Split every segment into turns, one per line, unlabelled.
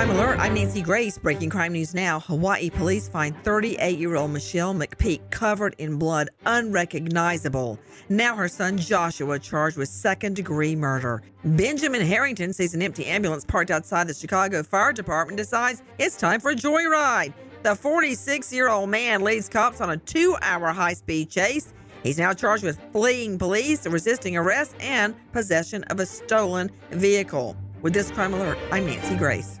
Crime Alert, I'm Nancy Grace. Breaking crime news now. Hawaii police find 38 year old Michelle McPeak covered in blood, unrecognizable. Now her son Joshua charged with second degree murder. Benjamin Harrington sees an empty ambulance parked outside the Chicago Fire Department decides it's time for a joyride. The 46 year old man leads cops on a two hour high speed chase. He's now charged with fleeing police, resisting arrest, and possession of a stolen vehicle. With this crime alert, I'm Nancy Grace.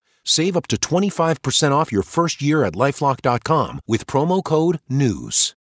Save up to 25% off your first year at lifelock.com with promo code NEWS.